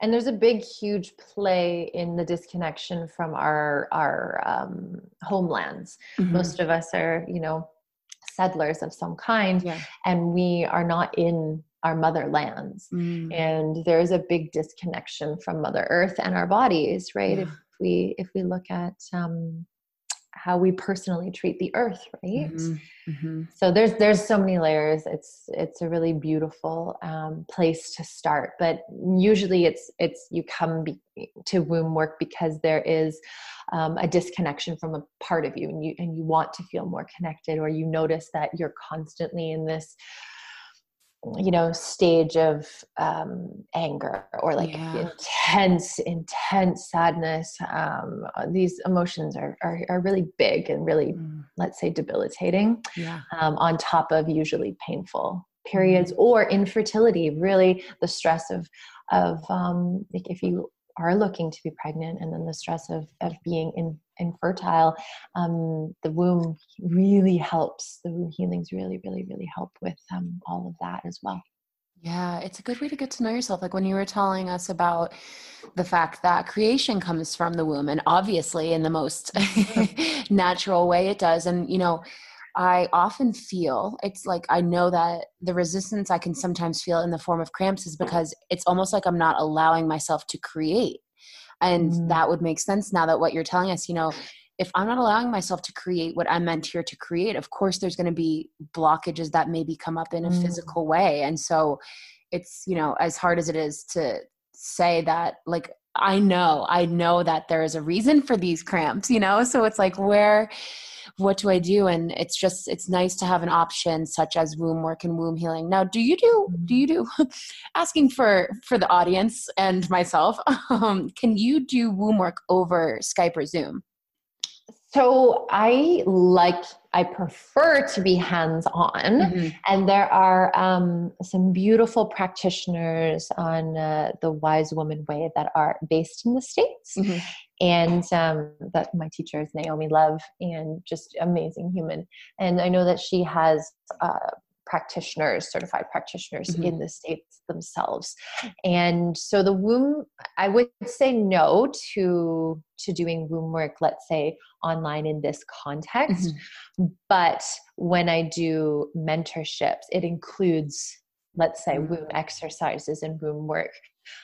And there's a big huge play in the disconnection from our our um, homelands. Mm-hmm. most of us are you know settlers of some kind yeah. and we are not in our motherlands Mm. and there's a big disconnection from mother earth and our bodies right? Yeah. if we if we look at um, how we personally treat the earth right Mhm. Mhm. so there's there's so many layers it's it's a really beautiful um, place to start but usually it's it's you come be, to womb work because there is um, a disconnection from a part of you and you and you want to feel more connected or you notice that you're constantly in this you know stage of um, anger or like Yeah. intense intense sadness um, these emotions are, are are really big and really Mm. let's say debilitating yeah um, on top of usually painful periods or infertility really the stress of of um, like if you are looking to be pregnant and then the stress of, of being in, infertile um, the womb really helps the womb healings really really really help with um, all of that as well Yeah, it's a good way to get to know yourself. Like when you were telling us about the fact that creation comes from the womb, and obviously in the most natural way it does. And, you know, I often feel it's like I know that the resistance I can sometimes feel in the form of cramps is because it's almost like I'm not allowing myself to create. And Mm. that would make sense now that what you're telling us, you know, if I'm not allowing myself to create what I'm meant here to create, of course there's going to be blockages that maybe come up in a Mm. physical way. And so it's, you know, as hard as it is to say that, like, I know, I know that there is a reason for these cramps, you know? So it's like, where, what do I do? And it's just, it's nice to have an option such as womb work and womb healing. Now, do you do, do you do, asking for, for the audience and myself, um, can you do womb work over Skype or Zoom? So I like, I prefer to be hands on. Mhm. And there are um, some beautiful practitioners on uh, the Wise Woman Way that are based in the States. Mhm. And um, that my teacher is Naomi Love, and just amazing human. And I know that she has uh, practitioners, certified practitioners Mhm. in the States themselves. And so the womb, I would say no to to doing womb work, let's say online in this context. But when I do mentorships, it includes, let's say, womb exercises and womb work.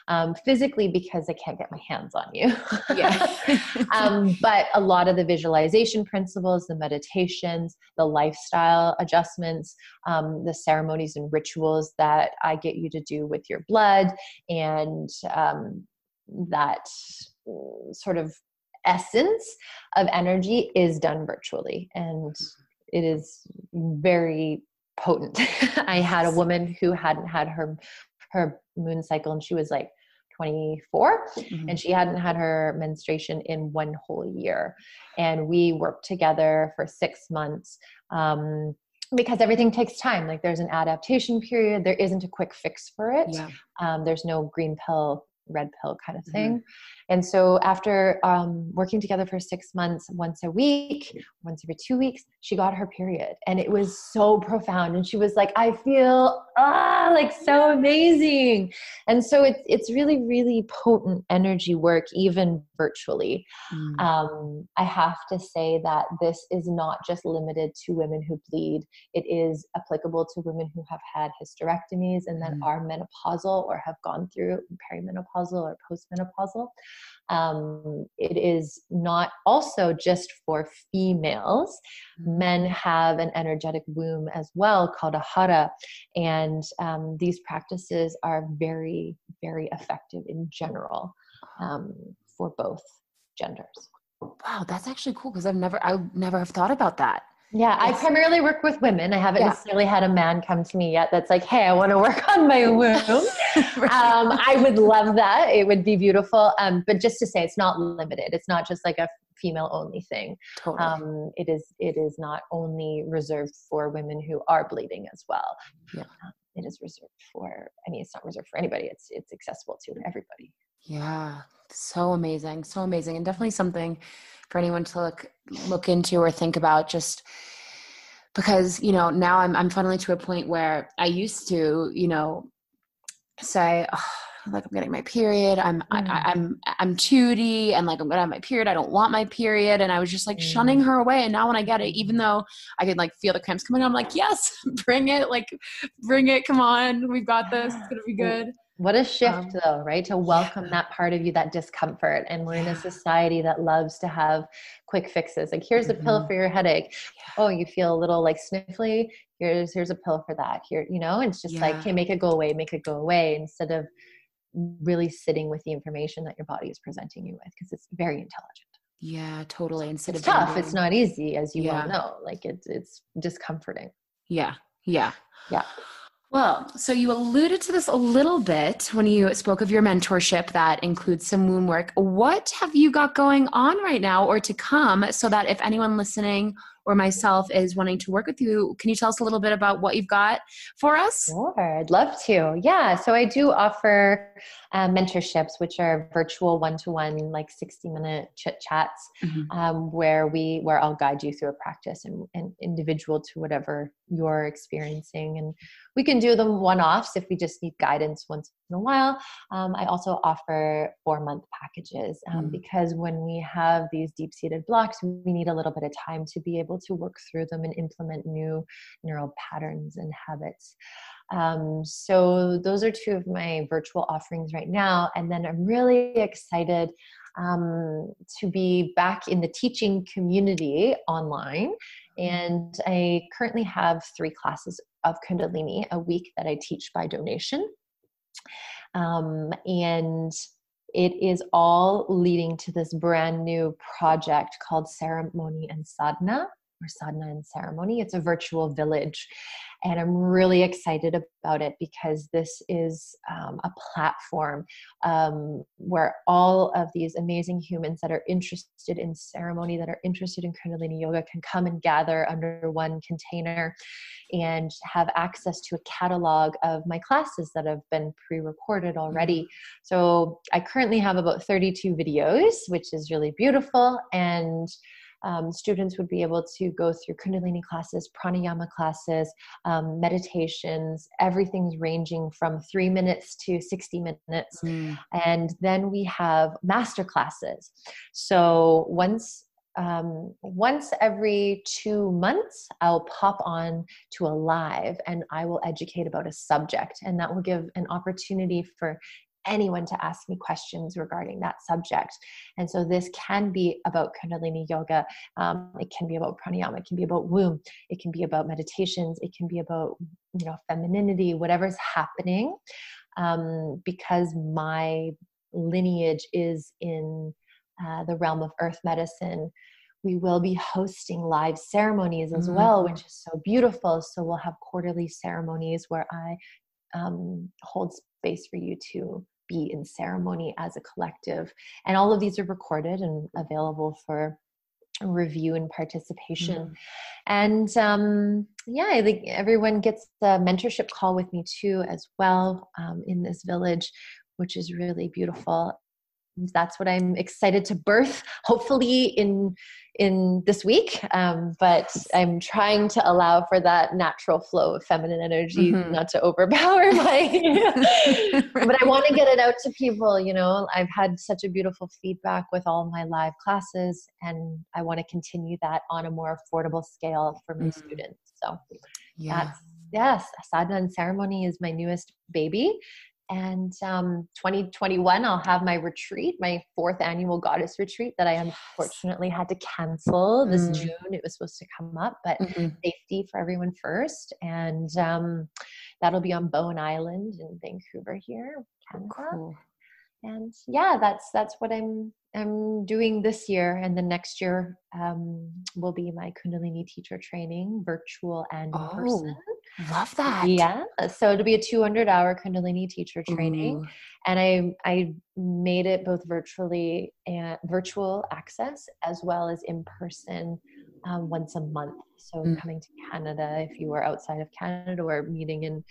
Um, physically, because I can't get my hands on you. Yeah. um, but a lot of the visualization principles, the meditations, the lifestyle adjustments, um, the ceremonies and rituals that I get you to do with your blood, and um, that mm, sort of essence of energy is done virtually. And it is very potent. I had a woman who hadn't had her her moon cycle and she was like 24 Mhm. and she hadn't had her menstruation in one whole year. And we worked together for six months um, because everything takes time. Like there's an adaptation period. There isn't a quick fix for it. Yeah. um, there's no green pill red pill kind of thing. And so after um, working together for six months once a week once every two weeks she got her period and it was so profound and she was like i feel ah like so amazing and so it's it's really really potent energy work even virtually Mm. um, I have to say that this is not just limited to women who bleed. It is applicable to women who have had hysterectomies and then Mhm. are menopausal or have gone through perimenopausal or postmenopausal. Um, it is not also just for females. Mm. Men have an energetic womb as well called a hara, and um, these practices are very, very effective in general um, for both genders. Wow, that's actually cool because I've never I never have thought about that. Yeah, I primarily work with women. I haven't Yeah. necessarily had a man come to me yet that's like, hey, I want to work on my womb. um, I would love that. It would be beautiful. Um, but just to say, it's not limited. It's not just like a female only thing. totally. Um, it is. It is not only reserved for women who are bleeding as well. Yeah. Um, it is reserved for. I mean, it's not reserved for anybody. It's it's accessible to everybody. Yeah, so amazing, so amazing, and definitely something for anyone to look look into or think about. Just because you know now I'm I'm finally to a point where I used to you know say "Ugh, like I'm getting my period, I'm I, Mm. I, I'm I'm tooty, and like I'm gonna have my period. I don't want my period, and I was just like Mm. shunning her away. And now when I get it, even though I could like feel the cramps coming, on, I'm like, yes, bring it, like bring it, come on, we've got this. It's gonna be good. What a shift, Um, though, right? To welcome that part of you, that discomfort. And we're in a society that loves to have quick fixes. Like, here's a pill Mhm. for your headache. Oh, you feel a little like sniffly. Here's here's a pill for that. Here, you know, it's just like, Yeah. okay, make it go away, make it go away, instead of really sitting with the information that your body is presenting you with, because it's very intelligent. Yeah, totally. Instead It's of tough. It's not easy, as you Yeah. well know. Like, it's it's discomforting. Yeah, yeah. Yeah. Well, so you alluded to this a little bit when you spoke of your mentorship that includes some womb work. What have you got going on right now or to come so that if anyone listening or myself is wanting to work with you, can you tell us a little bit about what you've got for us? Sure, I'd love to. Yeah, so I do offer uh, mentorships, which are virtual one-to-one, like sixty-minute chit chats, Mhm. um, where we where I'll guide you through a practice and, and individual to whatever you're experiencing, and we can do them one-offs if we just need guidance once in a while. Um, I also offer four-month packages um, Mm. because when we have these deep-seated blocks, we need a little bit of time to be able to work through them and implement new neural patterns and habits. Um, so those are two of my virtual offerings right now. And then I'm really excited um, to be back in the teaching community online. And I currently have three classes of Kundalini a week that I teach by donation. Um, and it is all leading to this brand new project called Ceremony and Sadhana, or Sadhana and Ceremony. It's a virtual village. And I'm really excited about it because this is um, a platform um, where all of these amazing humans that are interested in ceremony, that are interested in Kundalini Yoga, can come and gather under one container and have access to a catalog of my classes that have been pre recorded already. So I currently have about 32 videos, which is really beautiful. And um, students would be able to go through Kundalini classes, pranayama classes, um, meditations. Everything's ranging from three minutes to 60 minutes. Mm. And then we have master classes. So once um, once every two months, I'll pop on to a live and I will educate about a subject. And that will give an opportunity for anyone to ask me questions regarding that subject. And so this can be about Kundalini yoga. Um, it can be about pranayama. It can be about womb. It can be about meditations. It can be about you know femininity, whatever's happening. Um, because my lineage is in uh, the realm of earth medicine. We will be hosting live ceremonies as mm-hmm. well, which is so beautiful. So we'll have quarterly ceremonies where I um, hold space for you to be in ceremony as a collective. And all of these are recorded and available for review and participation. Mm-hmm. And um, yeah, I think everyone gets the mentorship call with me too, as well, um, in this village, which is really beautiful that's what I'm excited to birth, hopefully in in this week. Um, but I'm trying to allow for that natural flow of feminine energy, mm-hmm. not to overpower my. but I want to get it out to people. You know, I've had such a beautiful feedback with all my live classes, and I want to continue that on a more affordable scale for my mm-hmm. students. So, yeah. that's yes, sadhana and ceremony is my newest baby and um, 2021 i'll have my retreat my fourth annual goddess retreat that i unfortunately had to cancel this mm. june it was supposed to come up but mm-hmm. safety for everyone first and um, that'll be on bowen island in vancouver here canada cool. And yeah that's that's what i'm i'm doing this year and the next year um, will be my kundalini teacher training virtual and in oh. person Love that. Yeah. So it'll be a 200 hour Kundalini teacher training. Ooh. And I, I made it both virtually and virtual access as well as in person um, once a month. So mm. coming to Canada, if you are outside of Canada or meeting in,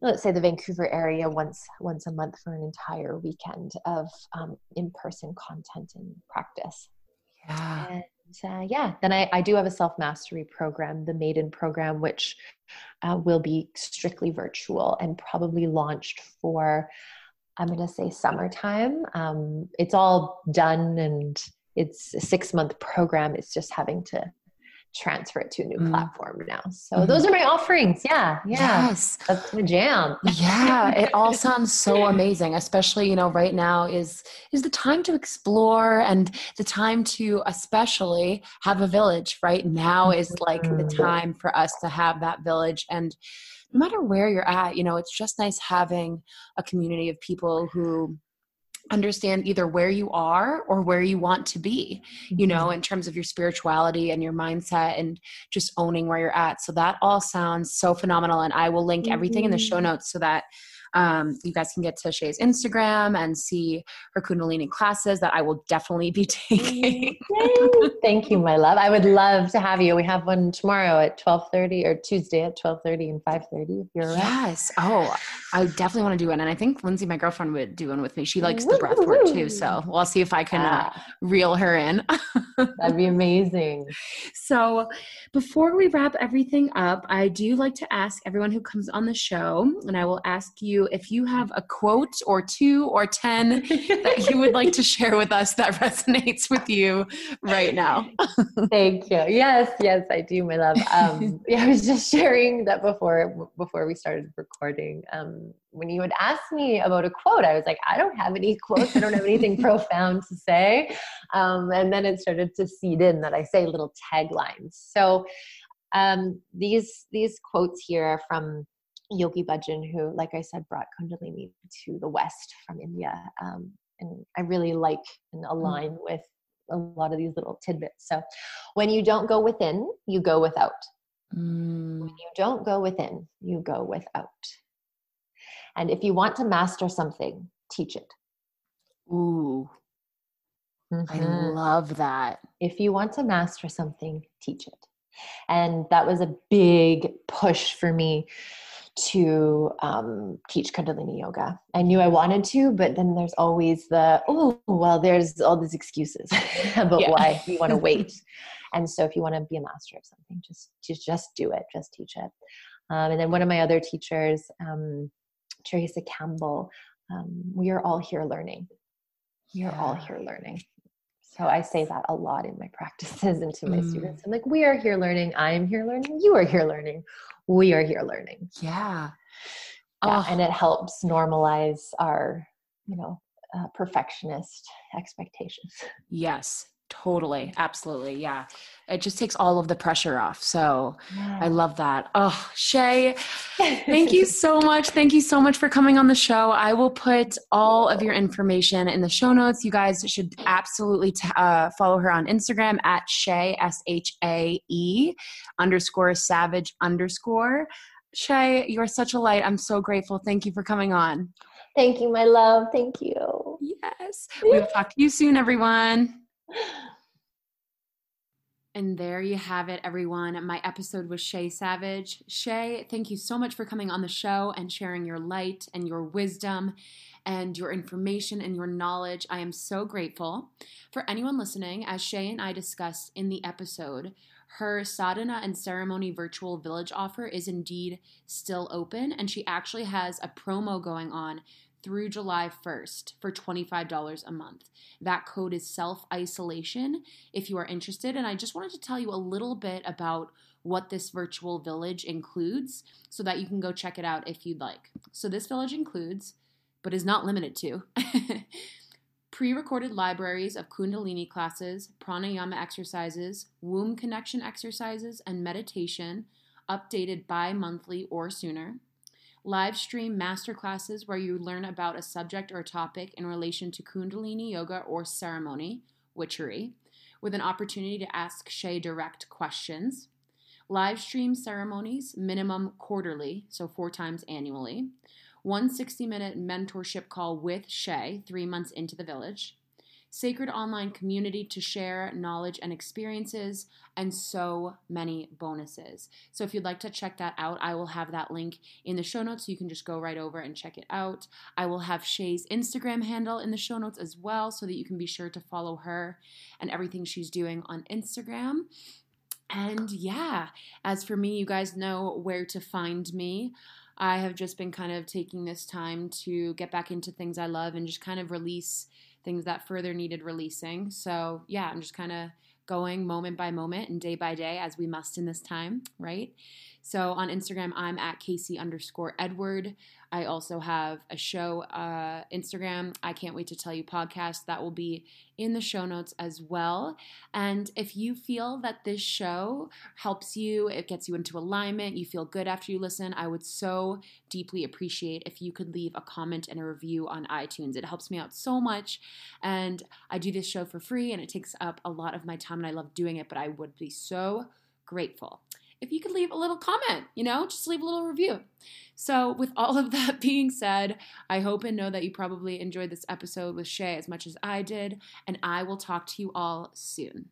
let's say the Vancouver area once once a month for an entire weekend of um, in-person content and practice. Yeah. And uh, yeah, then I, I do have a self mastery program, the Maiden program, which uh, will be strictly virtual and probably launched for, I'm going to say summertime. Um, it's all done and it's a six month program. It's just having to transfer it to a new mm. platform now. So mm. those are my offerings. Yeah. Yeah. Yes. That's my jam. yeah. It all sounds so amazing, especially, you know, right now is is the time to explore and the time to especially have a village. Right now is like the mm-hmm. time for us to have that village and no matter where you're at, you know, it's just nice having a community of people who understand either where you are or where you want to be you know mm-hmm. in terms of your spirituality and your mindset and just owning where you're at so that all sounds so phenomenal and i will link everything in the show mm-hmm. notes so that um, you guys can get to Shay's Instagram and see her Kundalini classes that I will definitely be taking. Thank you, my love. I would love to have you. We have one tomorrow at 12:30 or Tuesday at 12:30 and 5:30 if you're around. Yes. Oh, I definitely want to do one. And I think Lindsay, my girlfriend, would do one with me. She likes the breath work too. So we'll see if I can uh, reel her in. That'd be amazing. So before we wrap everything up, I do like to ask everyone who comes on the show, and I will ask you you if you have a quote or two or 10 that you would like to share with us that resonates with you right now. Thank you. Yes, yes, I do, my love. Um, yeah, I was just sharing that before before we started recording. Um, when you would ask me about a quote, I was like, I don't have any quotes. I don't have anything profound to say. Um, and then it started to seed in that I say little taglines. So um, these these quotes here are from Yogi Bhajan, who, like I said, brought Kundalini to the West from India. Um, and I really like and mm. align mm. with a lot of these little tidbits. So, when you don't go within, you go without. Mm, When you don't go within, you go without. And if you want to master something, teach it. ooh, I Mhm. love that. if you want to master something, teach it. And that was a big push for me to um, teach Kundalini yoga. I knew I wanted to, but then there's always the, oh, well, there's all these excuses about Yeah. why you want to wait. and so if you want to be a master of something, just, just, just do it, just teach it. Um, and then one of my other teachers, um, Teresa Campbell, um, we are all here learning. We are all here learning. So I say that a lot in my practices and to my Mm. students. I'm like, we are here learning. I am here learning. You are here learning. We are here learning. Yeah. Yeah, Oh, and it helps normalize our, you know, uh, perfectionist expectations. yes, totally. Absolutely. Yeah. It just takes all of the pressure off. So I love that. Oh, Shay, Thank you so much. Thank you so much for coming on the show. I will put all of your information in the show notes. You guys should absolutely t- uh, follow her on Instagram at Shay, S H A E underscore savage underscore. Shay, you're such a light. I'm so grateful. Thank you for coming on. Thank you, my love. Thank you. Yes. We will talk to you soon, everyone. And there you have it, everyone. My episode with Shay Savage. Shay, thank you so much for coming on the show and sharing your light and your wisdom and your information and your knowledge. I am so grateful. For anyone listening, as Shay and I discussed in the episode, her sadhana and ceremony virtual village offer is indeed still open, and she actually has a promo going on through July 1st for $25 a month. That code is self isolation if you are interested. And I just wanted to tell you a little bit about what this virtual village includes so that you can go check it out if you'd like. So, this village includes, but is not limited to, pre recorded libraries of Kundalini classes, pranayama exercises, womb connection exercises, and meditation, updated bi monthly or sooner live stream masterclasses where you learn about a subject or topic in relation to Kundalini yoga or ceremony, witchery, with an opportunity to ask Shay direct questions. Live stream ceremonies, minimum quarterly, so four times annually. One 60 minute mentorship call with Shay, three months into the village. Sacred online community to share knowledge and experiences, and so many bonuses. So, if you'd like to check that out, I will have that link in the show notes so you can just go right over and check it out. I will have Shay's Instagram handle in the show notes as well so that you can be sure to follow her and everything she's doing on Instagram. And yeah, as for me, you guys know where to find me. I have just been kind of taking this time to get back into things I love and just kind of release things that further needed releasing. So, yeah, I'm just kind of going moment by moment and day by day as we must in this time, right? So on Instagram, I'm at Casey underscore Edward. I also have a show, uh, Instagram, I Can't Wait to Tell You podcast. That will be in the show notes as well. And if you feel that this show helps you, it gets you into alignment, you feel good after you listen, I would so deeply appreciate if you could leave a comment and a review on iTunes. It helps me out so much. And I do this show for free and it takes up a lot of my time and I love doing it, but I would be so grateful if you could leave a little comment, you know, just leave a little review. So, with all of that being said, I hope and know that you probably enjoyed this episode with Shay as much as I did, and I will talk to you all soon.